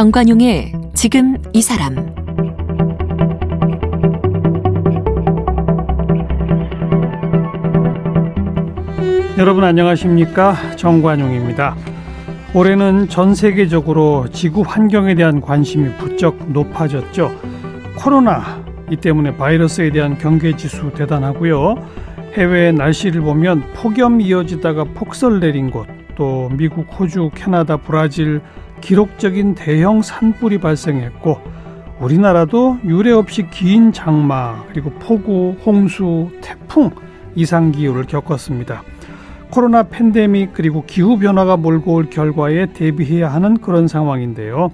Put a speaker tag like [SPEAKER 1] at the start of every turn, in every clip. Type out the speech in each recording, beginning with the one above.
[SPEAKER 1] 정관용의 지금 이 사람
[SPEAKER 2] 여러분 안녕하십니까 정관용입니다. 올해는 전 세계적으로 지구 환경에 대한 관심이 부쩍 높아졌죠. 코로나 이 때문에 바이러스에 대한 경계 지수 대단하고요. 해외 날씨를 보면 폭염 이어지다가 폭설 내린 곳, 또 미국, 호주, 캐나다, 브라질 기록적인 대형 산불이 발생했고 우리나라도 유례 없이 긴 장마 그리고 폭우, 홍수, 태풍 이상 기후를 겪었습니다. 코로나 팬데믹 그리고 기후 변화가 몰고 올 결과에 대비해야 하는 그런 상황인데요.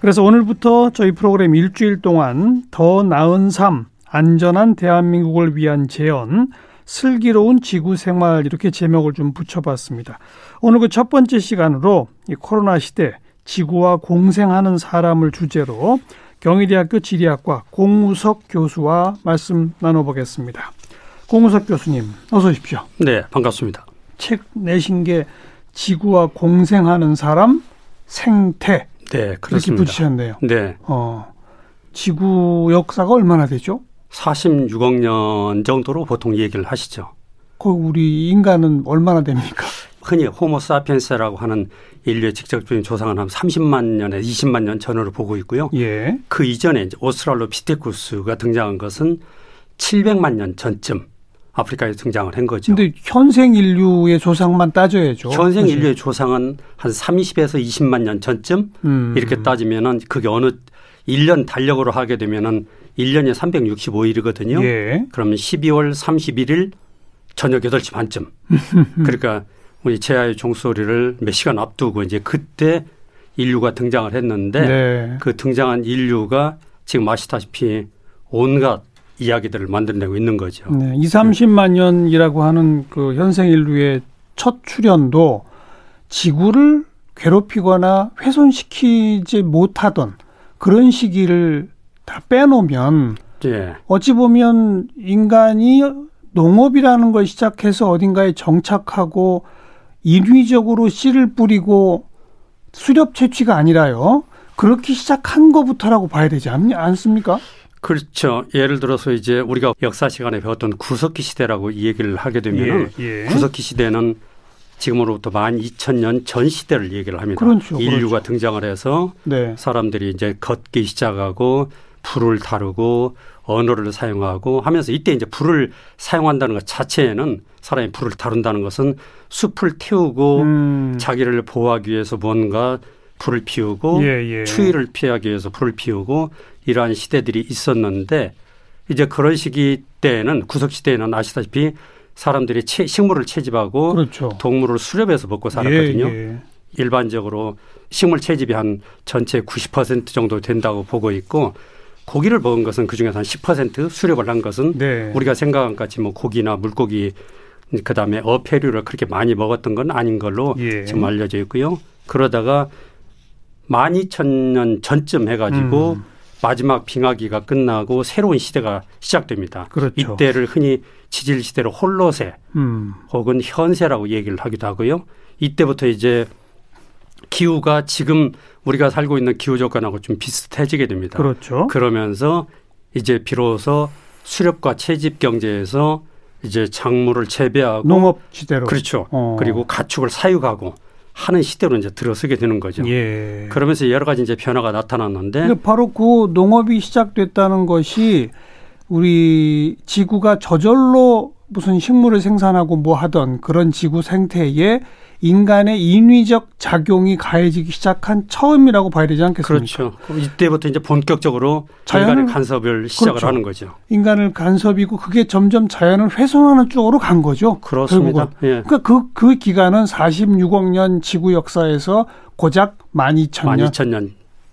[SPEAKER 2] 그래서 오늘부터 저희 프로그램 일주일 동안 더 나은 삶, 안전한 대한민국을 위한 재현, 슬기로운 지구 생활 이렇게 제목을 좀 붙여봤습니다. 오늘 그 첫 번째 시간으로 이 코로나 시대 지구와 공생하는 사람을 주제로 경희대학교 지리학과 공우석 교수와 말씀 나눠보겠습니다. 공우석 교수님, 어서 오십시오.
[SPEAKER 3] 네, 반갑습니다.
[SPEAKER 2] 책 내신 게 지구와 공생하는 사람 생태.
[SPEAKER 3] 네, 그렇습니다.
[SPEAKER 2] 이렇게 붙이셨네요.
[SPEAKER 3] 네.
[SPEAKER 2] 어, 지구 역사가 얼마나 되죠?
[SPEAKER 3] 46억 년 정도로 보통 얘기를 하시죠.
[SPEAKER 2] 그 우리 인간은 얼마나 됩니까?
[SPEAKER 3] 흔히 호모사피엔스라고 하는 인류의 직접적인 조상은 한 30만 년에 20만 년 전으로 보고 있고요.
[SPEAKER 2] 예.
[SPEAKER 3] 그 이전에 이제 오스트랄로피테쿠스가 등장한 것은 700만 년 전쯤 아프리카에 등장을 한 거죠.
[SPEAKER 2] 근데 현생 인류의 조상만 따져야죠.
[SPEAKER 3] 현생
[SPEAKER 2] 사실.
[SPEAKER 3] 인류의 조상은 한 30에서 20만 년 전쯤
[SPEAKER 2] 음.
[SPEAKER 3] 이렇게 따지면은 그게 어느 1년 달력으로 하게 되면은 1년에 365일이거든요.
[SPEAKER 2] 예.
[SPEAKER 3] 그러면 12월 31일 저녁 8시 반쯤. 그러니까 우리 제아의 종소리를 몇 시간 앞두고 이제 그때 인류가 등장을 했는데
[SPEAKER 2] 네.
[SPEAKER 3] 그 등장한 인류가 지금 아시다시피 온갖 이야기들을 만들어내고 있는 거죠.
[SPEAKER 2] 네. 2, 30만 년이라고 하는 그 현생 인류의 첫 출현도 지구를 괴롭히거나 훼손시키지 못하던 그런 시기를 다 빼놓으면
[SPEAKER 3] 예.
[SPEAKER 2] 어찌 보면 인간이 농업이라는 걸 시작해서 어딘가에 정착하고 인위적으로 씨를 뿌리고 수렵 채취가 아니라요. 그렇게 시작한 것부터라고 봐야 되지 않, 않습니까?
[SPEAKER 3] 그렇죠. 예를 들어서 이제 우리가 역사 시간에 배웠던 구석기 시대라고 이 얘기를 하게 되면은
[SPEAKER 2] 예, 예.
[SPEAKER 3] 구석기 시대는 지금으로부터 만 2천년 전 시대를 얘기를 합니다.
[SPEAKER 2] 그렇죠,
[SPEAKER 3] 인류가
[SPEAKER 2] 그렇죠.
[SPEAKER 3] 등장을 해서
[SPEAKER 2] 네.
[SPEAKER 3] 사람들이 이제 걷기 시작하고 불을 다루고 언어를 사용하고 하면서 이때 이제 불을 사용한다는 것 자체에는 사람이 불을 다룬다는 것은 숲을 태우고
[SPEAKER 2] 음.
[SPEAKER 3] 자기를 보호하기 위해서 뭔가 불을 피우고
[SPEAKER 2] 예, 예.
[SPEAKER 3] 추위를 피하기 위해서 불을 피우고 이러한 시대들이 있었는데 이제 그런 시기 때에는 구석 시대에는 아시다시피 사람들이 채, 식물을 채집하고
[SPEAKER 2] 그렇죠.
[SPEAKER 3] 동물을 수렵해서 먹고 살았거든요.
[SPEAKER 2] 예, 예.
[SPEAKER 3] 일반적으로 식물 채집이 한 전체 90% 정도 된다고 보고 있고 고기를 먹은 것은 그중에서 한 10% 수렵을 한 것은
[SPEAKER 2] 네.
[SPEAKER 3] 우리가 생각한 같이 뭐 고기나 물고기 그다음에 어패류를 그렇게 많이 먹었던 건 아닌 걸로
[SPEAKER 2] 예.
[SPEAKER 3] 지금 알려져 있고요. 그러다가 12,000년 전쯤 해가지고
[SPEAKER 2] 음.
[SPEAKER 3] 마지막 빙하기가 끝나고 새로운 시대가 시작됩니다.
[SPEAKER 2] 그렇죠.
[SPEAKER 3] 이때를 흔히 지질 시대로 홀로세
[SPEAKER 2] 음.
[SPEAKER 3] 혹은 현세라고 얘기를 하기도 하고요. 이때부터 이제 기후가 지금 우리가 살고 있는 기후 조건하고 좀 비슷해지게 됩니다.
[SPEAKER 2] 그렇죠.
[SPEAKER 3] 그러면서 이제 비로소 수렵과 채집 경제에서 이제 작물을 재배하고
[SPEAKER 2] 농업 시대로.
[SPEAKER 3] 그렇죠.
[SPEAKER 2] 어.
[SPEAKER 3] 그리고 가축을 사육하고 하는 시대로 이제 들어서게 되는 거죠.
[SPEAKER 2] 예.
[SPEAKER 3] 그러면서 여러 가지 이제 변화가 나타났는데
[SPEAKER 2] 바로 그 농업이 시작됐다는 것이 우리 지구가 저절로 무슨 식물을 생산하고 뭐 하던 그런 지구 생태에 인간의 인위적 작용이 가해지기 시작한 처음이라고 봐야 되지 않겠습니까?
[SPEAKER 3] 그렇죠. 이때부터 이제 본격적으로
[SPEAKER 2] 자연을-
[SPEAKER 3] 간섭을 시작을
[SPEAKER 2] 그렇죠.
[SPEAKER 3] 하는 거죠.
[SPEAKER 2] 인간을 간섭이고 그게 점점 자연을 훼손하는 쪽으로 간 거죠.
[SPEAKER 3] 그렇습니다. 예.
[SPEAKER 2] 그러니까 그, 그 기간은 46억 년 지구 역사에서 고작 12,000년.
[SPEAKER 3] 12,000년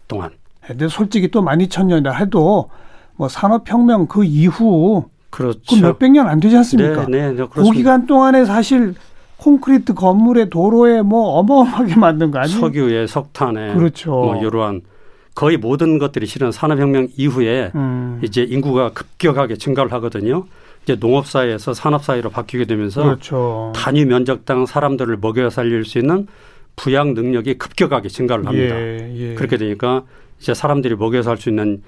[SPEAKER 3] 동안.
[SPEAKER 2] 근데 솔직히 또 12,000년이라 해도 뭐 산업혁명 그 이후
[SPEAKER 3] 그렇죠.
[SPEAKER 2] 그 몇백 년 안 되지 않습니까?
[SPEAKER 3] 네, 네, 네,
[SPEAKER 2] 그. 기간 동안에 사실 콘크리트 건물에 도로에 뭐 어마어마하게 만든 거 아니에요?
[SPEAKER 3] 석유에 석탄에
[SPEAKER 2] 그렇죠.
[SPEAKER 3] 뭐 이러한 거의 모든 것들이 실은 산업혁명 이후에
[SPEAKER 2] 음,
[SPEAKER 3] 이제 인구가 급격하게 증가를 하거든요. 이제 농업사회에서 산업사회로 바뀌게 되면서
[SPEAKER 2] 그렇죠.
[SPEAKER 3] 단위 면적당 사람들을 먹여 살릴 수 있는 부양 능력이 급격하게 증가를 합니다.
[SPEAKER 2] 예, 예.
[SPEAKER 3] 그렇게 되니까 이제 사람들이 먹여 살 수 있는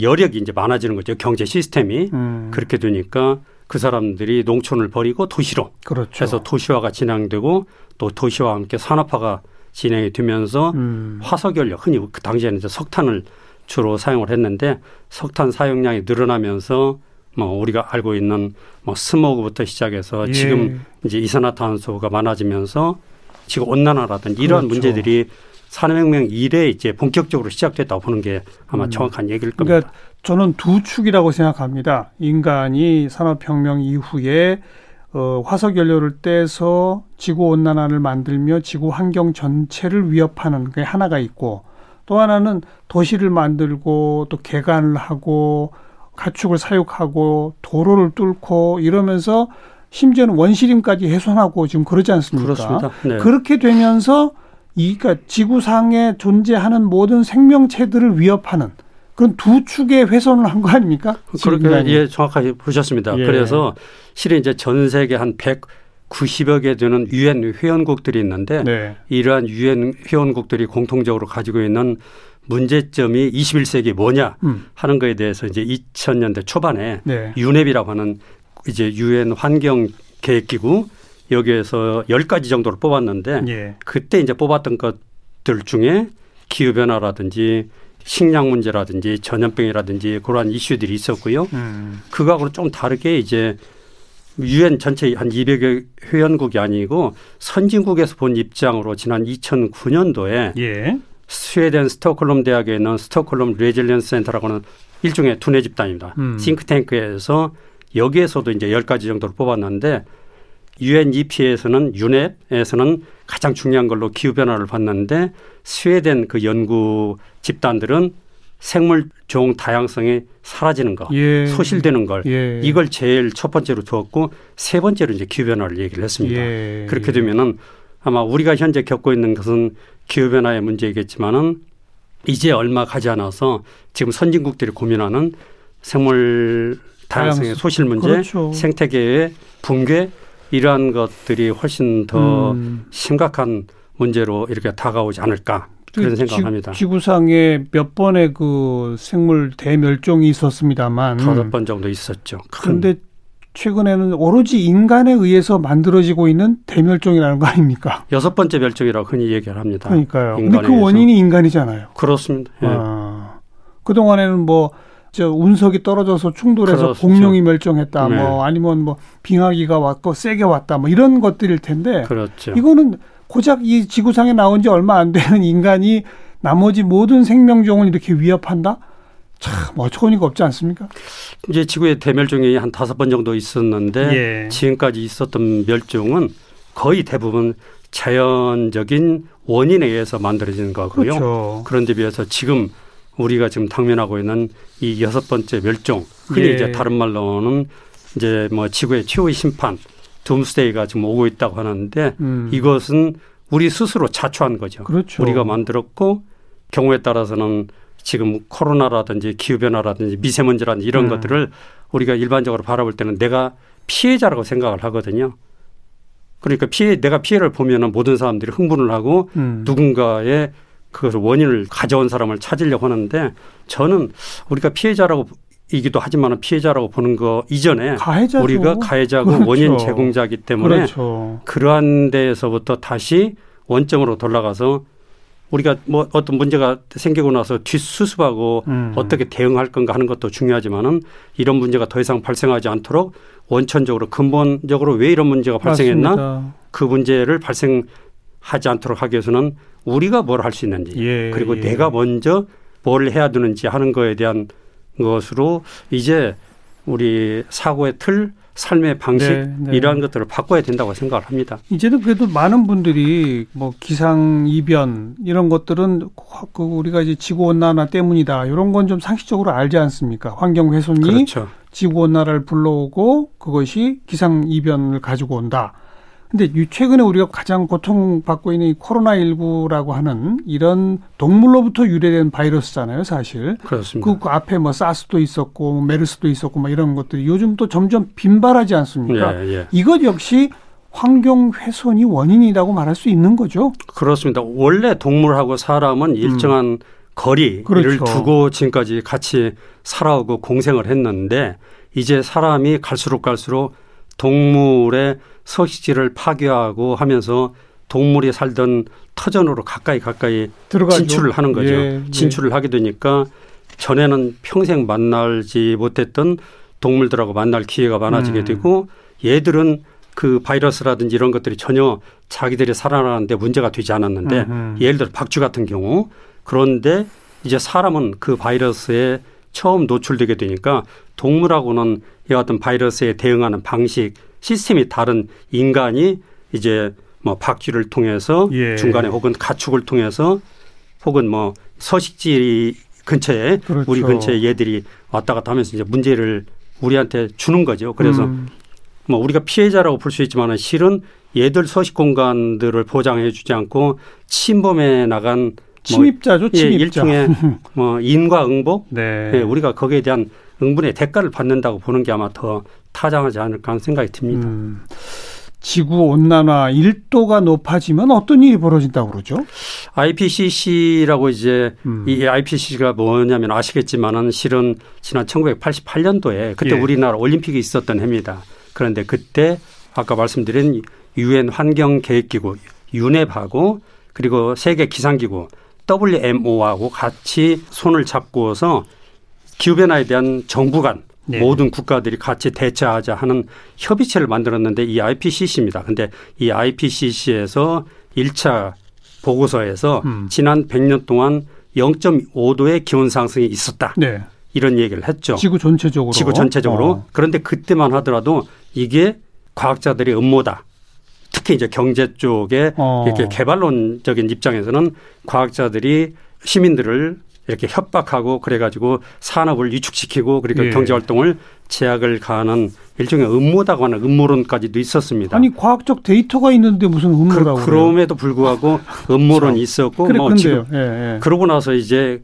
[SPEAKER 3] 여력이 이제 많아지는 거죠. 경제 시스템이
[SPEAKER 2] 음,
[SPEAKER 3] 그렇게 되니까 그 사람들이 농촌을 버리고 도시로
[SPEAKER 2] 그렇죠.
[SPEAKER 3] 해서 도시화가 진행되고 또 도시화와 함께 산업화가 진행이 되면서
[SPEAKER 2] 음,
[SPEAKER 3] 화석연료 흔히 그 당시에는 이제 석탄을 주로 사용을 했는데 석탄 사용량이 늘어나면서 뭐 우리가 알고 있는 뭐 스모그부터 시작해서
[SPEAKER 2] 예.
[SPEAKER 3] 지금 이제 이산화탄소가 많아지면서 지금 온난화라든지 이러한
[SPEAKER 2] 그렇죠.
[SPEAKER 3] 문제들이 산업혁명 이래 이제 본격적으로 시작됐다고 보는 게 아마
[SPEAKER 2] 음.
[SPEAKER 3] 정확한 얘기일 겁니다.
[SPEAKER 2] 그러니까 저는 두 축이라고 생각합니다. 인간이 산업혁명 이후에 어, 화석 연료를 떼서 지구 온난화를 만들며 지구 환경 전체를 위협하는 게 하나가 있고 또 하나는 도시를 만들고 또 개간을 하고 가축을 사육하고 도로를 뚫고 이러면서 심지어는 원시림까지 훼손하고 지금 그러지 않습니까?
[SPEAKER 3] 그렇습니다. 네.
[SPEAKER 2] 그렇게 되면서 이 그러니까 지구상에 존재하는 모든 생명체들을 위협하는 그런 두 축의 훼손을 한 거 아닙니까?
[SPEAKER 3] 그렇게. 예 정확하게 보셨습니다.
[SPEAKER 2] 예.
[SPEAKER 3] 그래서 실은 이제 전 세계 한 190여 개 되는 유엔 회원국들이 있는데
[SPEAKER 2] 네.
[SPEAKER 3] 이러한 유엔 회원국들이 공통적으로 가지고 있는 문제점이 21세기 뭐냐
[SPEAKER 2] 음.
[SPEAKER 3] 하는 거에 대해서 이제 2000년대 초반에
[SPEAKER 2] 네.
[SPEAKER 3] 유넵이라고 하는 이제 유엔 환경 계획기구 여기에서 10가지 정도를 뽑았는데
[SPEAKER 2] 예.
[SPEAKER 3] 그때 이제 뽑았던 것들 중에 기후 변화라든지 식량 문제라든지 전염병이라든지 그러한 이슈들이 있었고요.
[SPEAKER 2] 음.
[SPEAKER 3] 그거하고는 좀 다르게 이제 유엔 전체 한 200여 회원국이 아니고 선진국에서 본 입장으로 지난 2009년도에
[SPEAKER 2] 예.
[SPEAKER 3] 스웨덴 스톡홀름 대학에 있는 스톡홀름 Resilience 센터라고 하는 일종의 두뇌 집단입니다.
[SPEAKER 2] 음.
[SPEAKER 3] 싱크탱크에서 여기에서도 이제 10가지 정도를 뽑았는데 UNEP에서는 유넵에서는 가장 중요한 걸로 기후 변화를 봤는데 스웨덴 그 연구 집단들은 생물 종 다양성이 사라지는 거,
[SPEAKER 2] 예.
[SPEAKER 3] 소실되는 걸
[SPEAKER 2] 예.
[SPEAKER 3] 이걸 제일 첫 번째로 두었고 세 번째로 이제 기후 변화를 얘기를 했습니다.
[SPEAKER 2] 예.
[SPEAKER 3] 그렇게 되면은 아마 우리가 현재 겪고 있는 것은 기후 변화의 문제이겠지만은 이제 얼마 가지 않아서 지금 선진국들이 고민하는 생물 다양성의
[SPEAKER 2] 다양성.
[SPEAKER 3] 소실 문제,
[SPEAKER 2] 그렇죠.
[SPEAKER 3] 생태계의 붕괴 이러한 것들이 훨씬 더
[SPEAKER 2] 음.
[SPEAKER 3] 심각한 문제로 이렇게 다가오지 않을까 그런
[SPEAKER 2] 그
[SPEAKER 3] 생각을 합니다.
[SPEAKER 2] 지, 구상에 몇 번의 그 생물 대멸종이 있었습니다만
[SPEAKER 3] 다섯 번 정도 있었죠. 큰
[SPEAKER 2] 그런데 최근에는 오로지 인간에 의해서 만들어지고 있는 대멸종이라는 거 아닙니까?
[SPEAKER 3] 여섯 번째 멸종이라고 흔히 얘기를 합니다.
[SPEAKER 2] 그러니까요. 근데 그
[SPEAKER 3] 의해서.
[SPEAKER 2] 원인이 인간이잖아요.
[SPEAKER 3] 그렇습니다. 예.
[SPEAKER 2] 아, 그동안에는 뭐, 저 운석이 떨어져서 충돌해서
[SPEAKER 3] 그렇죠.
[SPEAKER 2] 공룡이 멸종했다.
[SPEAKER 3] 네.
[SPEAKER 2] 뭐 아니면 뭐 빙하기가 왔고 세게 왔다. 뭐 이런 것들일 텐데
[SPEAKER 3] 그렇죠.
[SPEAKER 2] 이거는 고작 이 지구상에 나온 지 얼마 안 되는 인간이 나머지 모든 생명종을 이렇게 위협한다? 참 어처구니가 없지 않습니까?
[SPEAKER 3] 이제 지구의 대멸종이 한 다섯 번 정도 있었는데
[SPEAKER 2] 예.
[SPEAKER 3] 지금까지 있었던 멸종은 거의 대부분 자연적인 원인에 의해서 만들어지는 거고요.
[SPEAKER 2] 그렇죠.
[SPEAKER 3] 그런데 비해서 지금 우리가 지금 당면하고 있는 이 여섯 번째 멸종, 흔히
[SPEAKER 2] 예.
[SPEAKER 3] 이제 다른 말로는 이제 뭐 지구의 최후의 심판, 둠스데이가 지금 오고 있다고 하는데
[SPEAKER 2] 음.
[SPEAKER 3] 이것은 우리 스스로 자초한 거죠.
[SPEAKER 2] 그렇죠.
[SPEAKER 3] 우리가 만들었고 경우에 따라서는 지금 코로나라든지 기후변화라든지 미세먼지라든지 이런
[SPEAKER 2] 음.
[SPEAKER 3] 것들을 우리가 일반적으로 바라볼 때는 내가 피해자라고 생각을 하거든요. 그러니까 피해 내가 피해를 보면은 모든 사람들이 흥분을 하고
[SPEAKER 2] 음.
[SPEAKER 3] 누군가의 그 원인을 가져온 사람을 찾으려고 하는데 저는 우리가 피해자라고 이기도 하지만 피해자라고 보는 거 이전에
[SPEAKER 2] 가해자죠.
[SPEAKER 3] 우리가 가해자고
[SPEAKER 2] 그렇죠.
[SPEAKER 3] 원인 제공자이기 때문에
[SPEAKER 2] 그렇죠.
[SPEAKER 3] 그러한 데에서부터 다시 원점으로 돌아가서 우리가 뭐 어떤 문제가 생기고 나서 뒷수습하고
[SPEAKER 2] 음.
[SPEAKER 3] 어떻게 대응할 건가 하는 것도 중요하지만은 이런 문제가 더 이상 발생하지 않도록 원천적으로 근본적으로 왜 이런 문제가 발생했나
[SPEAKER 2] 맞습니다.
[SPEAKER 3] 그 문제를 발생하지 않도록 하기 위해서는 우리가 뭘 할 수 있는지
[SPEAKER 2] 예,
[SPEAKER 3] 그리고
[SPEAKER 2] 예.
[SPEAKER 3] 내가 먼저 뭘 해야 되는지 하는 거에 대한 것으로 이제 우리 사고의 틀, 삶의 방식
[SPEAKER 2] 네, 네.
[SPEAKER 3] 이러한 것들을 바꿔야 된다고 생각을 합니다.
[SPEAKER 2] 이제는 그래도 많은 분들이 뭐 기상 이변 이런 것들은 그 우리가 이제 지구 온난화 때문이다 이런 건 좀 상식적으로 알지 않습니까? 환경 훼손이
[SPEAKER 3] 그렇죠.
[SPEAKER 2] 지구 온난화를 불러오고 그것이 기상 이변을 가지고 온다. 근데 이 최근에 우리가 가장 고통받고 있는 이 코로나19라고 하는 이런 동물로부터 유래된 바이러스잖아요, 사실.
[SPEAKER 3] 그렇습니다.
[SPEAKER 2] 그, 그 앞에 뭐 사스도 있었고 메르스도 있었고 뭐 이런 것들이 요즘 또 점점 빈발하지 않습니까?
[SPEAKER 3] 예, 예.
[SPEAKER 2] 이것 역시 환경 훼손이 원인이라고 말할 수 있는 거죠.
[SPEAKER 3] 그렇습니다. 원래 동물하고 사람은 일정한 음. 거리를 그렇죠. 두고 지금까지 같이 살아오고 공생을 했는데 이제 사람이 갈수록 갈수록 동물의 서식지를 파괴하고 하면서 동물이 살던 터전으로 가까이 가까이 들어가죠. 진출을 하는 거죠. 예, 예. 진출을 하게 되니까 전에는 평생 만날지 못했던 동물들하고 만날 기회가 많아지게 음. 되고 얘들은 그 바이러스라든지 이런 것들이 전혀 자기들이 살아나는데 문제가 되지 않았는데 음흠. 예를 들어 박쥐 같은 경우 그런데 이제 사람은 그 바이러스에 처음 노출되게 되니까 동물하고는 이 같은 바이러스에 대응하는 방식 시스템이 다른 인간이 이제 뭐 박쥐를 통해서 예. 중간에 혹은 가축을 통해서 혹은 뭐 서식지 근처에 그렇죠. 우리 근처에 얘들이 왔다 갔다 하면서 이제 문제를 우리한테 주는 거죠. 그래서 음. 뭐 우리가 피해자라고 볼 수 있지만은 실은 얘들 서식 공간들을 보장해 주지 않고 침범해 나간 뭐
[SPEAKER 2] 침입자죠, 뭐 침입자.
[SPEAKER 3] 예, 일종의 뭐 인과 응보. 네. 예, 우리가 거기에 대한 응분의 대가를 받는다고 보는 게 아마 더 타당하지 않을까 하는 생각이 듭니다. 음.
[SPEAKER 2] 지구 온난화 1도가 높아지면 어떤 일이 벌어진다고 그러죠?
[SPEAKER 3] IPCC라고 이제 음. 이 IPCC가 뭐냐면 아시겠지만은 실은 지난 1988년도에 그때 예. 우리나라 올림픽이 있었던 해입니다. 그런데 그때 아까 말씀드린 유엔 환경 계획 기구 유넵하고 그리고 세계 기상기구 WMO하고 같이 손을 잡고서 기후 변화에 대한 정부 간 네. 모든 국가들이 같이 대처하자 하는 협의체를 만들었는데 이 IPCC입니다. 근데 이 IPCC에서 1차 보고서에서 음. 지난 100년 동안 0.5도의 기온 상승이 있었다. 네. 이런 얘기를 했죠.
[SPEAKER 2] 지구 전체적으로.
[SPEAKER 3] 지구 전체적으로. 어. 그런데 그때만 하더라도 이게 과학자들의 음모다. 특히 이제 경제 쪽에 어. 이렇게 개발론적인 입장에서는 과학자들이 시민들을 이렇게 협박하고 그래가지고 산업을 위축시키고 그러니까 예. 경제 활동을 제약을 가하는 일종의 음모다고 하는 음모론까지도 있었습니다.
[SPEAKER 2] 아니 과학적 데이터가 있는데 무슨 음모라고
[SPEAKER 3] 그, 그럼에도 불구하고 음모론이 있었고
[SPEAKER 2] 그래, 뭐 지금 예, 예.
[SPEAKER 3] 그러고 나서 이제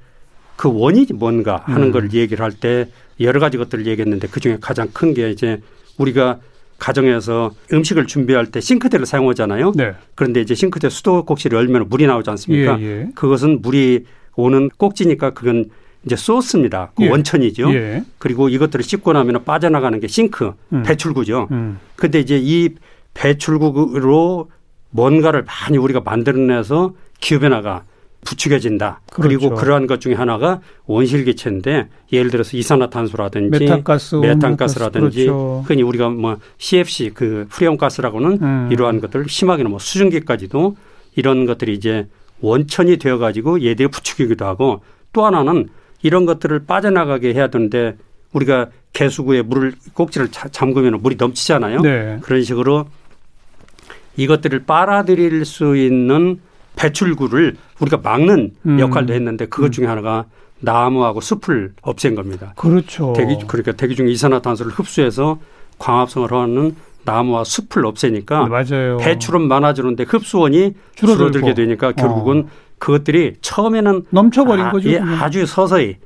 [SPEAKER 3] 그 원인이 뭔가 하는 음. 걸 얘기를 할 때 여러 가지 것들을 얘기했는데 그 중에 가장 큰 게 이제 우리가 가정에서 음식을 준비할 때 싱크대를 사용하잖아요. 네. 그런데 이제 싱크대 수도꼭지를 열면 물이 나오지 않습니까? 예, 예. 그것은 물이 오는 꼭지니까 그건 이제 소스입니다. 그 예. 원천이죠. 예. 그리고 이것들을 씻고 나면 빠져나가는 게 싱크, 음. 배출구죠. 음. 근데 이제 이 배출구로 뭔가를 많이 우리가 만들어내서 기후변화가 부추겨진다. 그렇죠. 그리고 그러한 것 중에 하나가 온실기체인데 예를 들어서 이산화탄소라든지
[SPEAKER 2] 메탄가스,
[SPEAKER 3] 메탄가스라든지 그렇죠. 흔히 우리가 뭐 CFC 그 프레온가스라고는 음. 이러한 것들 심하게는 뭐 수증기까지도 이런 것들이 이제 원천이 되어 가지고 얘들이 부추기기도 하고 또 하나는 이런 것들을 빠져나가게 해야 되는데 우리가 개수구에 물을 꼭지를 잠그면 물이 넘치잖아요. 네. 그런 식으로 이것들을 빨아들일 수 있는 배출구를 우리가 막는 음. 역할도 했는데 그것 음. 중에 하나가 나무하고 숲을 없앤 겁니다.
[SPEAKER 2] 그렇죠.
[SPEAKER 3] 대기 그러니까 대기 중 이산화탄소를 흡수해서 광합성을 하는 나무와 숲을 없애니까 네, 배출은 많아지는데 흡수원이 줄어들고. 줄어들게 되니까 결국은 어. 그것들이 처음에는
[SPEAKER 2] 넘쳐버린 아, 거죠. 예,
[SPEAKER 3] 아주 서서히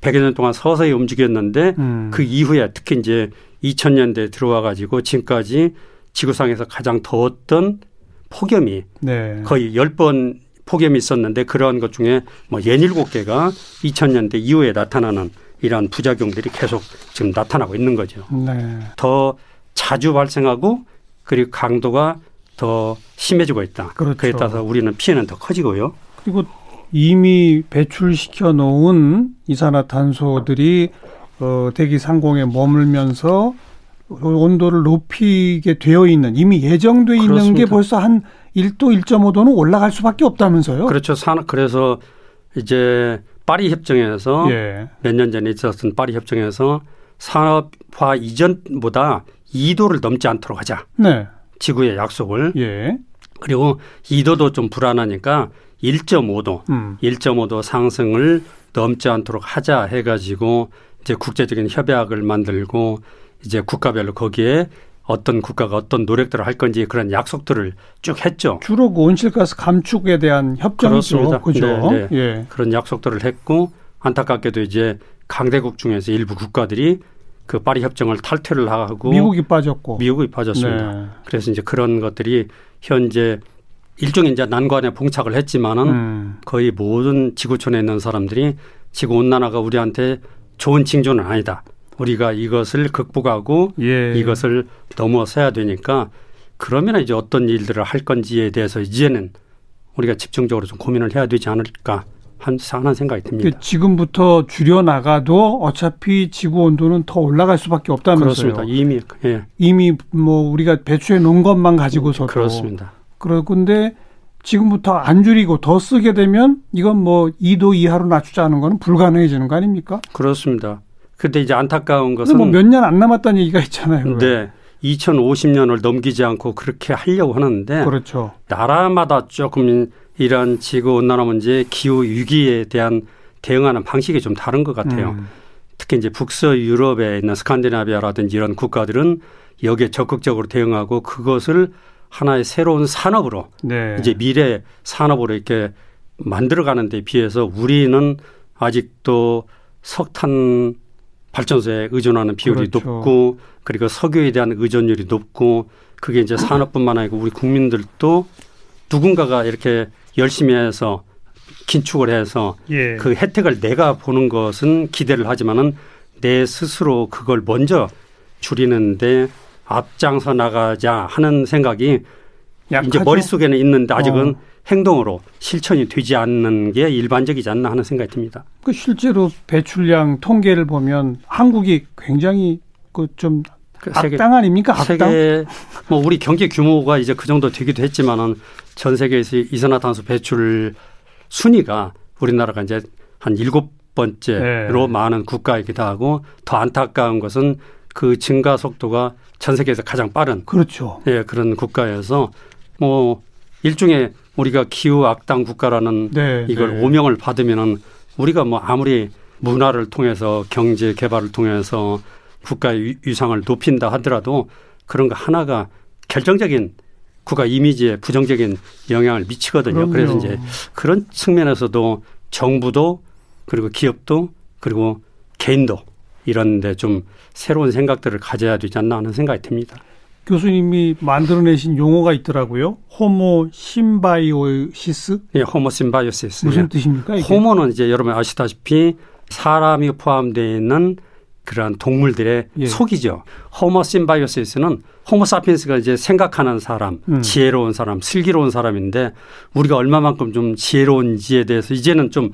[SPEAKER 3] 100여 년 동안 서서히 움직였는데 음. 그 이후에 특히 이제 2000년대 들어와 가지고 지금까지 지구상에서 가장 더웠던 폭염이 네. 거의 10번 폭염이 있었는데 그러한 것 중에 뭐 67개가 2000년대 이후에 나타나는 이러한 부작용들이 계속 지금 나타나고 있는 거죠. 네. 더 자주 발생하고 그리고 강도가 더 심해지고 있다. 그렇죠. 그에 따라서 우리는 피해는 더 커지고요.
[SPEAKER 2] 그리고 이미 배출시켜 놓은 이산화탄소들이 어, 대기 상공에 머물면서 온도를 높이게 되어 있는 이미 예정돼 있는 그렇습니다. 게 벌써 한 1도 1.5도는 올라갈 수밖에 없다면서요?
[SPEAKER 3] 그렇죠. 산 그래서 이제 파리 협정에서 예. 몇년 전에 있었던 파리 협정에서 산업화 이전보다 2도를 넘지 않도록 하자. 네. 지구의 약속을. 예. 그리고 2도도 좀 불안하니까 1.5도, 음. 1.5도 상승을 넘지 않도록 하자 해가지고 이제 국제적인 협약을 만들고 이제 국가별로 거기에 어떤 국가가 어떤 노력들을 할 건지 그런 약속들을 쭉 했죠.
[SPEAKER 2] 주로 그 온실가스 감축에 대한 협정이죠. 그죠? 네, 네.
[SPEAKER 3] 예. 그런 약속들을 했고 안타깝게도 이제 강대국 중에서 일부 국가들이 그 파리 협정을 탈퇴를 하고
[SPEAKER 2] 미국이 빠졌고
[SPEAKER 3] 미국이 빠졌습니다. 네. 그래서 이제 그런 것들이 현재 일종의 이제 난관에 봉착을 했지만은 음. 거의 모든 지구촌에 있는 사람들이 지구 온난화가 우리한테 좋은 징조는 아니다. 우리가 이것을 극복하고 예. 이것을 넘어서야 되니까 그러면 이제 어떤 일들을 할 건지에 대해서 이제는 우리가 집중적으로 좀 고민을 해야 되지 않을까 하는 생각이 듭니다.
[SPEAKER 2] 지금부터 줄여 나가도 어차피 지구 온도는 더 올라갈 수밖에 없다면서요.
[SPEAKER 3] 그렇습니다. 이미 예.
[SPEAKER 2] 이미 뭐 우리가 배추해 놓은 것만 가지고서도
[SPEAKER 3] 그렇습니다.
[SPEAKER 2] 그런데 지금부터 안 줄이고 더 쓰게 되면 이건 뭐 2도 이하로 낮추자는 거는 불가능해지는 거 아닙니까?
[SPEAKER 3] 그렇습니다. 근데 이제 안타까운 것은
[SPEAKER 2] 뭐 몇 년 안 남았다는 얘기가 있잖아요.
[SPEAKER 3] 네. 2050년을 넘기지 않고 그렇게 하려고 하는데
[SPEAKER 2] 그렇죠.
[SPEAKER 3] 나라마다 조금 이런 지구 온난화 문제, 기후 위기에 대한 대응하는 방식이 좀 다른 것 같아요. 음. 특히 이제 북서 유럽에 있는 스칸디나비아라든지 이런 국가들은 여기에 적극적으로 대응하고 그것을 하나의 새로운 산업으로 네. 이제 미래 산업으로 이렇게 만들어가는 데 비해서 우리는 아직도 석탄 발전소에 의존하는 비율이 그렇죠. 높고 그리고 석유에 대한 의존율이 높고 그게 이제 산업뿐만 아니고 우리 국민들도 누군가가 이렇게 열심히 해서 긴축을 해서 예. 그 혜택을 내가 보는 것은 기대를 하지만은 내 스스로 그걸 먼저 줄이는데 앞장서 나가자 하는 생각이 약하죠. 이제 머릿속에는 있는데 아직은 어. 행동으로 실천이 되지 않는 게 일반적이지 않나 하는 생각이 듭니다.
[SPEAKER 2] 그 실제로 배출량 통계를 보면 한국이 굉장히 그좀 그 악당 아닙니까? 악당?
[SPEAKER 3] 세계 뭐 우리 경제 규모가 이제 그 정도 되기도 했지만은 전 세계에서 이산화탄소 배출 순위가 우리나라가 이제 한 일곱 번째로 네. 많은 국가이기도 하고 더 안타까운 것은 그 증가 속도가 전 세계에서 가장 빠른
[SPEAKER 2] 그렇죠.
[SPEAKER 3] 예, 그런 국가여서 뭐 일종의 우리가 기후 악당 국가라는 네, 이걸 네. 오명을 받으면은 우리가 뭐 아무리 문화를 통해서 경제 개발을 통해서 국가의 위상을 높인다 하더라도 그런 거 하나가 결정적인 국가 이미지에 부정적인 영향을 미치거든요. 그럼요. 그래서 이제 그런 측면에서도 정부도 그리고 기업도 그리고 개인도 이런 데 좀 새로운 생각들을 가져야 되지 않나 하는 생각이 듭니다.
[SPEAKER 2] 교수님이 만들어내신 용어가 있더라고요. 호모 심바이오시스?
[SPEAKER 3] 예, 호모 심바이오시스.
[SPEAKER 2] 무슨 뜻입니까?
[SPEAKER 3] 이게? 호모는 이제 여러분 아시다시피 사람이 포함되어 있는 그러한 동물들의 예. 속이죠. 호모 심바이오시스는 호모 사피엔스가 이제 생각하는 사람, 음. 지혜로운 사람, 슬기로운 사람인데 우리가 얼마만큼 좀 지혜로운지에 대해서 이제는 좀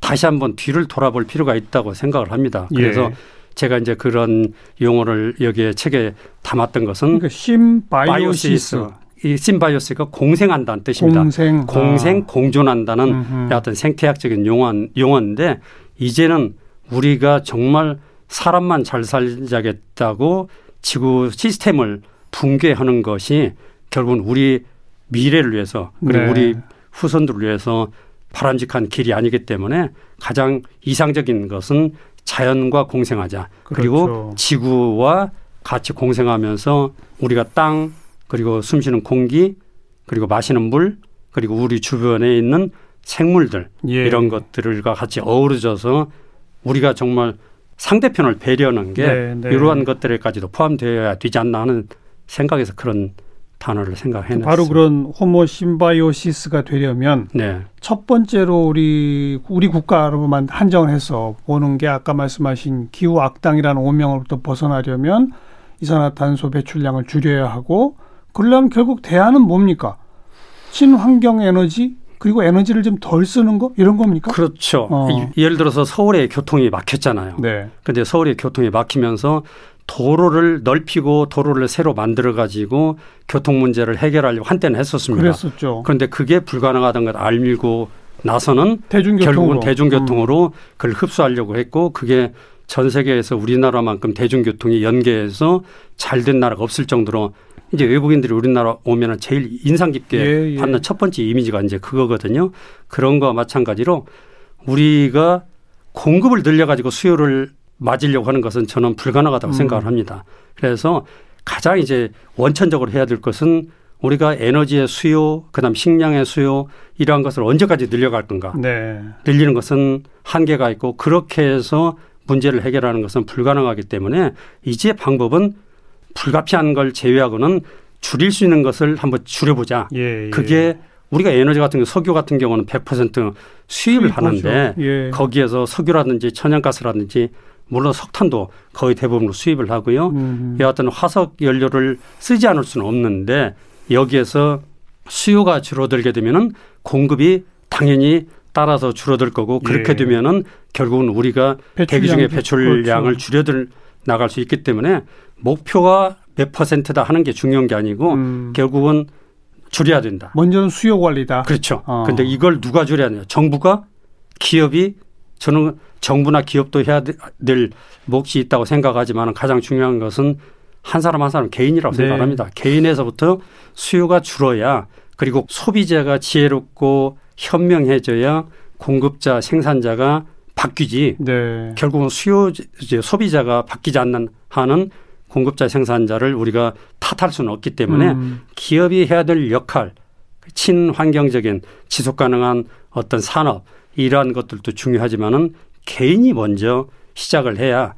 [SPEAKER 3] 다시 한번 뒤를 돌아볼 필요가 있다고 생각을 합니다. 그래서 예. 제가 이제 그런 용어를 여기에 책에 담았던 것은
[SPEAKER 2] 그러니까 심바이오시스
[SPEAKER 3] 이 심바이오시스가 공생한다는 뜻입니다.
[SPEAKER 2] 공생,
[SPEAKER 3] 공생 아. 공존한다는 음흠. 어떤 생태학적인 용어, 용어인데 이제는 우리가 정말 사람만 잘 살자겠다고 지구 시스템을 붕괴하는 것이 결국은 우리 미래를 위해서 그리고 네. 우리 후손들을 위해서 바람직한 길이 아니기 때문에 가장 이상적인 것은 자연과 공생하자. 그렇죠. 그리고 지구와 같이 공생하면서 우리가 땅 그리고 숨쉬는 공기 그리고 마시는 물 그리고 우리 주변에 있는 생물들 예. 이런 것들과 같이 어우러져서 우리가 정말 상대편을 배려하는 게 네, 네. 이러한 것들에까지도 포함되어야 되지 않나 하는 생각에서 그런 단어를 생각해냈습니다.
[SPEAKER 2] 바로 그런 호모 심바이오시스가 되려면 네. 첫 번째로 우리 우리 국가로만 한정을 해서 보는 게 아까 말씀하신 기후 악당이라는 오명으로부터 벗어나려면 이산화탄소 배출량을 줄여야 하고 그러려면 결국 대안은 뭡니까? 친환경 에너지 그리고 에너지를 좀 덜 쓰는 거 이런 겁니까?
[SPEAKER 3] 그렇죠. 어. 예를 들어서 서울의 교통이 막혔잖아요. 네. 근데 서울의 교통이 막히면서 도로를 넓히고 도로를 새로 만들어 가지고 교통 문제를 해결하려고 한때는 했었습니다.
[SPEAKER 2] 그랬었죠.
[SPEAKER 3] 그런데 그게 불가능하다는 걸 알밀고 나서는 대중교통으로. 결국은 대중교통으로 음. 그걸 흡수하려고 했고 그게 전 세계에서 우리나라만큼 대중교통이 연계해서 잘 된 나라가 없을 정도로 이제 외국인들이 우리나라 오면은 제일 인상 깊게 예, 예. 받는 첫 번째 이미지가 이제 그거거든요. 그런 거와 마찬가지로 우리가 공급을 늘려가지고 수요를 맞으려고 하는 것은 저는 불가능하다고 음. 생각을 합니다. 그래서 가장 이제 원천적으로 해야 될 것은 우리가 에너지의 수요, 그다음 식량의 수요 이러한 것을 언제까지 늘려갈 건가? 네. 늘리는 것은 한계가 있고 그렇게 해서 문제를 해결하는 것은 불가능하기 때문에 이제 방법은 불가피한 걸 제외하고는 줄일 수 있는 것을 한번 줄여보자. 예, 예. 그게 우리가 에너지 같은 경 석유 같은 경우는 100% 수입을 하는데 예. 거기에서 석유라든지 천연가스라든지 물론 석탄도 거의 대부분 수입을 하고요. 음. 여하튼 화석 연료를 쓰지 않을 수는 없는데 여기에서 수요가 줄어들게 되면은 공급이 당연히 따라서 줄어들 거고 그렇게 예. 되면은 결국은 우리가 대기 중에 배출량을 그렇죠. 줄여들 나갈 수 있기 때문에 목표가 몇 퍼센트다 하는 게 중요한 게 아니고 음. 결국은 줄여야 된다.
[SPEAKER 2] 먼저는 수요 관리다.
[SPEAKER 3] 그렇죠. 어. 근데 이걸 누가 줄여야 되냐? 정부가 기업이 저는 정부나 기업도 해야 될 몫이 있다고 생각하지만 가장 중요한 것은 한 사람 한 사람 개인이라고 네. 생각합니다. 개인에서부터 수요가 줄어야 그리고 소비자가 지혜롭고 현명해져야 공급자 생산자가 바뀌지 네. 결국은 수요 소비자가 바뀌지 않는 한은 공급자 생산자를 우리가 탓할 수는 없기 때문에 음. 기업이 해야 될 역할 친환경적인 지속 가능한 어떤 산업 이러한 것들도 중요하지만은 개인이 먼저 시작을 해야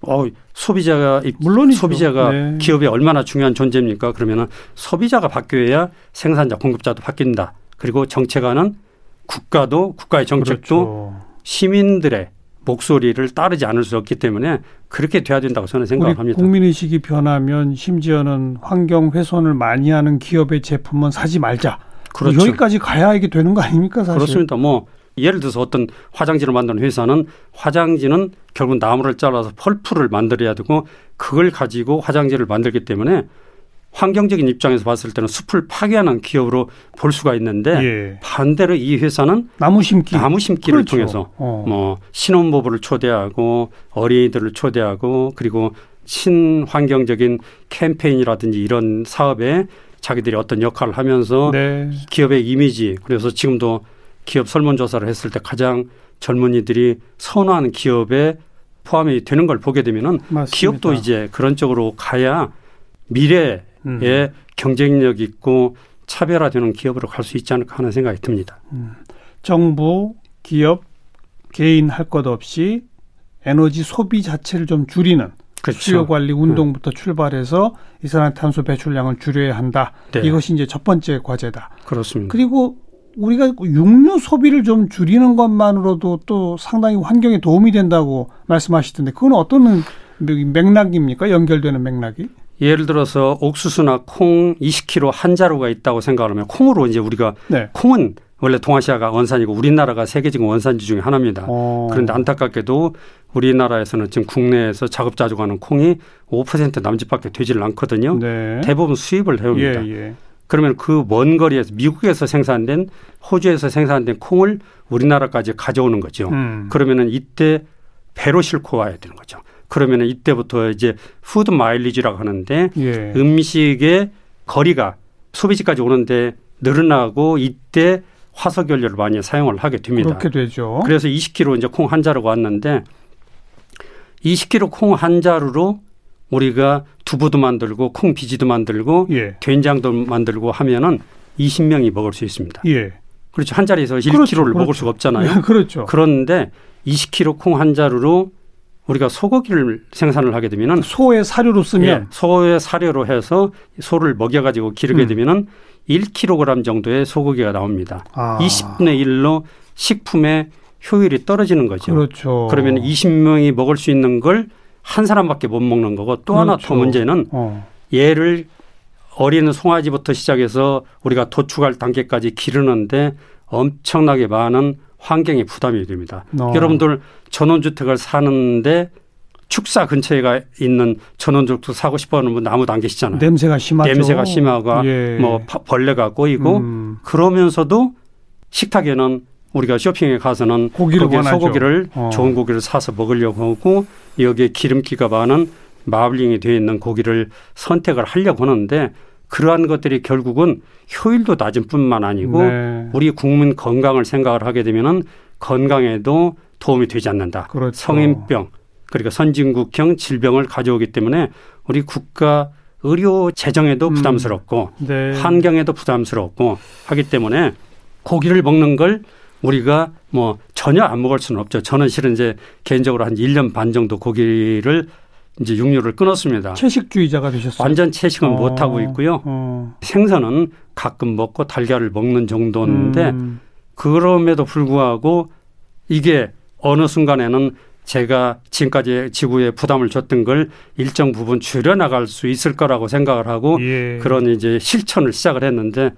[SPEAKER 3] 어 소비자가 물론 소비자가 네. 기업에 얼마나 중요한 존재입니까? 그러면은 소비자가 바뀌어야 생산자 공급자도 바뀐다. 그리고 정책하는 국가도 국가의 정책도 그렇죠. 시민들의 목소리를 따르지 않을 수 없기 때문에 그렇게 돼야 된다고 저는 생각합니다.
[SPEAKER 2] 국민 의식이 변하면 심지어는 환경 훼손을 많이 하는 기업의 제품은 사지 말자. 그렇죠. 여기까지 가야 이게 되는 거 아닙니까 사실?
[SPEAKER 3] 그렇습니다. 뭐 예를 들어서 어떤 화장지를 만드는 회사는 화장지는 결국 나무를 잘라서 펄프를 만들어야 되고 그걸 가지고 화장지를 만들기 때문에 환경적인 입장에서 봤을 때는 숲을 파괴하는 기업으로 볼 수가 있는데 예. 반대로 이 회사는
[SPEAKER 2] 나무 심기
[SPEAKER 3] 나무 심기를 그렇죠. 통해서 어. 뭐 신혼부부를 초대하고 어린이들을 초대하고 그리고 친환경적인 캠페인이라든지 이런 사업에 자기들이 어떤 역할을 하면서 네. 기업의 이미지 그래서 지금도 기업 설문조사를 했을 때 가장 젊은이들이 선호하는 기업에 포함이 되는 걸 보게 되면은 맞습니다. 기업도 이제 그런 쪽으로 가야 미래 음. 경쟁력 있고 차별화되는 기업으로 갈 수 있지 않을까 하는 생각이 듭니다. 음.
[SPEAKER 2] 정부, 기업, 개인 할 것 없이 에너지 소비 자체를 좀 줄이는 그렇죠. 수요 관리 운동부터 음. 출발해서 이산화탄소 배출량을 줄여야 한다. 네. 이것이 이제 첫 번째 과제다.
[SPEAKER 3] 그렇습니다.
[SPEAKER 2] 그리고 우리가 육류 소비를 좀 줄이는 것만으로도 또 상당히 환경에 도움이 된다고 말씀하시던데 그건 어떤 맥락입니까? 연결되는 맥락이?
[SPEAKER 3] 예를 들어서 옥수수나 콩 20kg 한 자루가 있다고 생각하면 콩으로 이제 우리가 네. 콩은 원래 동아시아가 원산이고 우리나라가 세계적인 원산지 중에 하나입니다. 어. 그런데 안타깝게도 우리나라에서는 지금 국내에서 자급자족하는 콩이 5% 남짓밖에 되지를 않거든요. 네. 대부분 수입을 해옵니다. 예, 예. 그러면 그 먼 거리에서 미국에서 생산된 호주에서 생산된 콩을 우리나라까지 가져오는 거죠. 음. 그러면은 이때 배로 싣고 와야 되는 거죠. 그러면은 이때부터 이제 food mileage라고 하는데 예. 음식의 거리가 소비지까지 오는데 늘어나고 이때 화석 연료를 많이 사용을 하게 됩니다.
[SPEAKER 2] 그렇게 되죠.
[SPEAKER 3] 그래서 20kg 이제 콩 한 자루가 왔는데 20kg 콩 한 자루로 우리가 두부도 만들고 콩 비지도 만들고 예. 된장도 만들고 하면은 20명이 먹을 수 있습니다. 예. 그렇죠. 한 자리에서 1kg를 그렇죠. 먹을 그렇죠. 수가 없잖아요.
[SPEAKER 2] 그렇죠.
[SPEAKER 3] 그런데 20kg 콩 한 자루로 우리가 소고기를 생산을 하게 되면은
[SPEAKER 2] 소의 사료로 쓰면 예,
[SPEAKER 3] 소의 사료로 해서 소를 먹여 가지고 기르게 음. 되면은 1kg 정도의 소고기가 나옵니다. 아. 20분의 1로 식품의 효율이 떨어지는 거죠.
[SPEAKER 2] 그렇죠.
[SPEAKER 3] 그러면 20명이 먹을 수 있는 걸 한 사람밖에 못 먹는 거고 또 그렇죠. 하나 더 문제는 어. 얘를 어린 송아지부터 시작해서 우리가 도축할 단계까지 기르는데 엄청나게 많은 환경에 부담이 됩니다. 어. 여러분들 전원주택을 사는데 축사 근처에 가 있는 전원주택 사고 싶어 하는 분 아무도 안 계시잖아요.
[SPEAKER 2] 냄새가 심하죠.
[SPEAKER 3] 냄새가 심하고 예. 뭐 벌레가 꼬이고 음. 그러면서도 식탁에는 우리가 쇼핑에 가서는 고기를 거기에 소고기를 어. 좋은 고기를 사서 먹으려고 하고 여기에 기름기가 많은 마블링이 되어 있는 고기를 선택을 하려고 하는데 그러한 것들이 결국은 효율도 낮은 뿐만 아니고 네. 우리 국민 건강을 생각을 하게 되면은 건강에도 도움이 되지 않는다. 그렇죠. 성인병 그리고 선진국형 질병을 가져오기 때문에 우리 국가 의료 재정에도 음. 부담스럽고 네. 환경에도 부담스럽고 하기 때문에 고기를 먹는 걸 우리가 뭐 전혀 안 먹을 수는 없죠. 저는 실은 이제 개인적으로 한 1년 반 정도 고기를 이제 육류를 끊었습니다.
[SPEAKER 2] 채식주의자가 되셨어요?
[SPEAKER 3] 완전 채식은 어, 못 하고 있고요. 어. 생선은 가끔 먹고 달걀을 먹는 정도인데 음. 그럼에도 불구하고 이게 어느 순간에는 제가 지금까지 지구에 부담을 줬던 걸 일정 부분 줄여 나갈 수 있을 거라고 생각을 하고 예. 그런 이제 실천을 시작을 했는데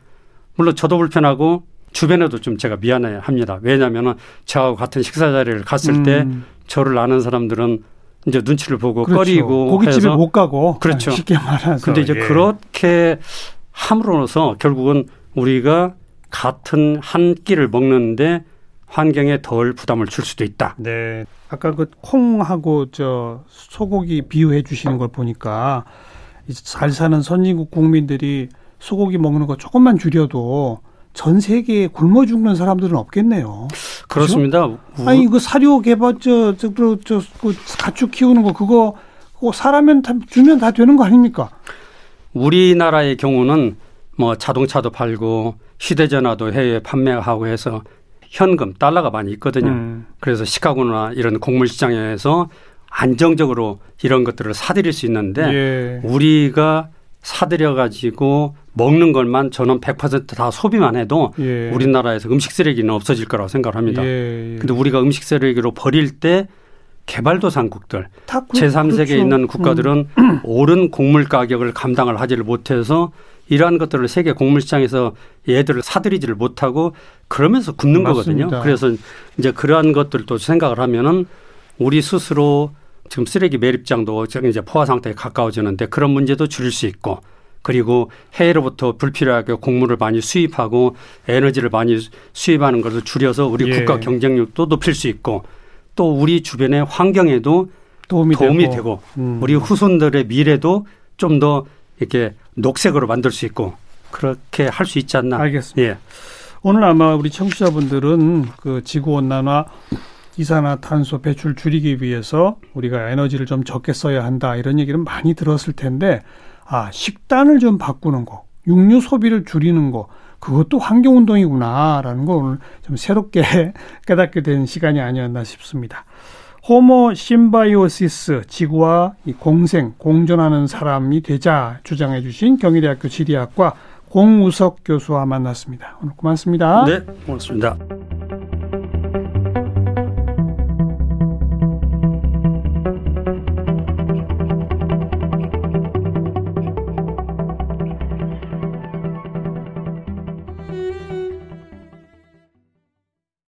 [SPEAKER 3] 물론 저도 불편하고 주변에도 좀 제가 미안해 합니다. 왜냐하면은 저하고 같은 식사 자리를 갔을 음. 때 저를 아는 사람들은 이제 눈치를 보고 그렇죠. 꺼리고
[SPEAKER 2] 고깃집에 못 가고
[SPEAKER 3] 그렇죠.
[SPEAKER 2] 쉽게 말해서
[SPEAKER 3] 근데 이제 예. 그렇게 함으로써 결국은 우리가 같은 한 끼를 먹는데 환경에 덜 부담을 줄 수도 있다.
[SPEAKER 2] 네. 아까 그 콩하고 저 소고기 비유해 주시는 걸 보니까 잘 사는 선진국 국민들이 소고기 먹는 거 조금만 줄여도 전 세계에 굶어 죽는 사람들은 없겠네요.
[SPEAKER 3] 그렇습니다.
[SPEAKER 2] 그렇죠? 아니 그 사료 개발 저저그 저, 그 가축 키우는 거 그거 그거 사람면 다, 주면 다 되는 거 아닙니까?
[SPEAKER 3] 우리나라의 경우는 뭐 자동차도 팔고 휴대전화도 해외에 판매하고 해서 현금 달러가 많이 있거든요. 음. 그래서 시카고나 이런 곡물 시장에서 안정적으로 이런 것들을 사들일 수 있는데 예. 우리가 사들여 가지고 먹는 것만 저는 100%다 소비만 해도 예. 우리나라에서 음식 쓰레기는 없어질 거라고 생각을 합니다. 예. 근데 우리가 음식 쓰레기로 버릴 때 개발도상국들 제3세계에 그렇죠. 있는 국가들은 음. 오른 곡물 가격을 감당을 하지를 못해서 이러한 것들을 세계 곡물 시장에서 얘들을 사들이지를 못하고 그러면서 굶는 맞습니다. 거거든요. 그래서 이제 그러한 것들도 생각을 하면은 우리 스스로 지금 쓰레기 매립장도 이제 포화 상태에 가까워지는데 그런 문제도 줄일 수 있고 그리고 해외로부터 불필요하게 곡물을 많이 수입하고 에너지를 많이 수입하는 것을 줄여서 우리 예. 국가 경쟁력도 높일 수 있고 또 우리 주변의 환경에도 도움이, 도움이 되고, 되고 음. 우리 후손들의 미래도 좀 더 이렇게 녹색으로 만들 수 있고 그렇게 할 수 있지 않나.
[SPEAKER 2] 알겠습니다. 예. 오늘 아마 우리 청취자분들은 그 지구 온난화 이산화탄소 배출 줄이기 위해서 우리가 에너지를 좀 적게 써야 한다 이런 얘기를 많이 들었을 텐데 아 식단을 좀 바꾸는 거, 육류 소비를 줄이는 거 그것도 환경 운동이구나라는 걸 오늘 좀 새롭게 깨닫게 된 시간이 아니었나 싶습니다. 호모 심바이오시스 지구와 이 공생 공존하는 사람이 되자 주장해 주신 경희대학교 지리학과 공우석 교수와 만났습니다. 오늘 고맙습니다.
[SPEAKER 3] 네, 고맙습니다.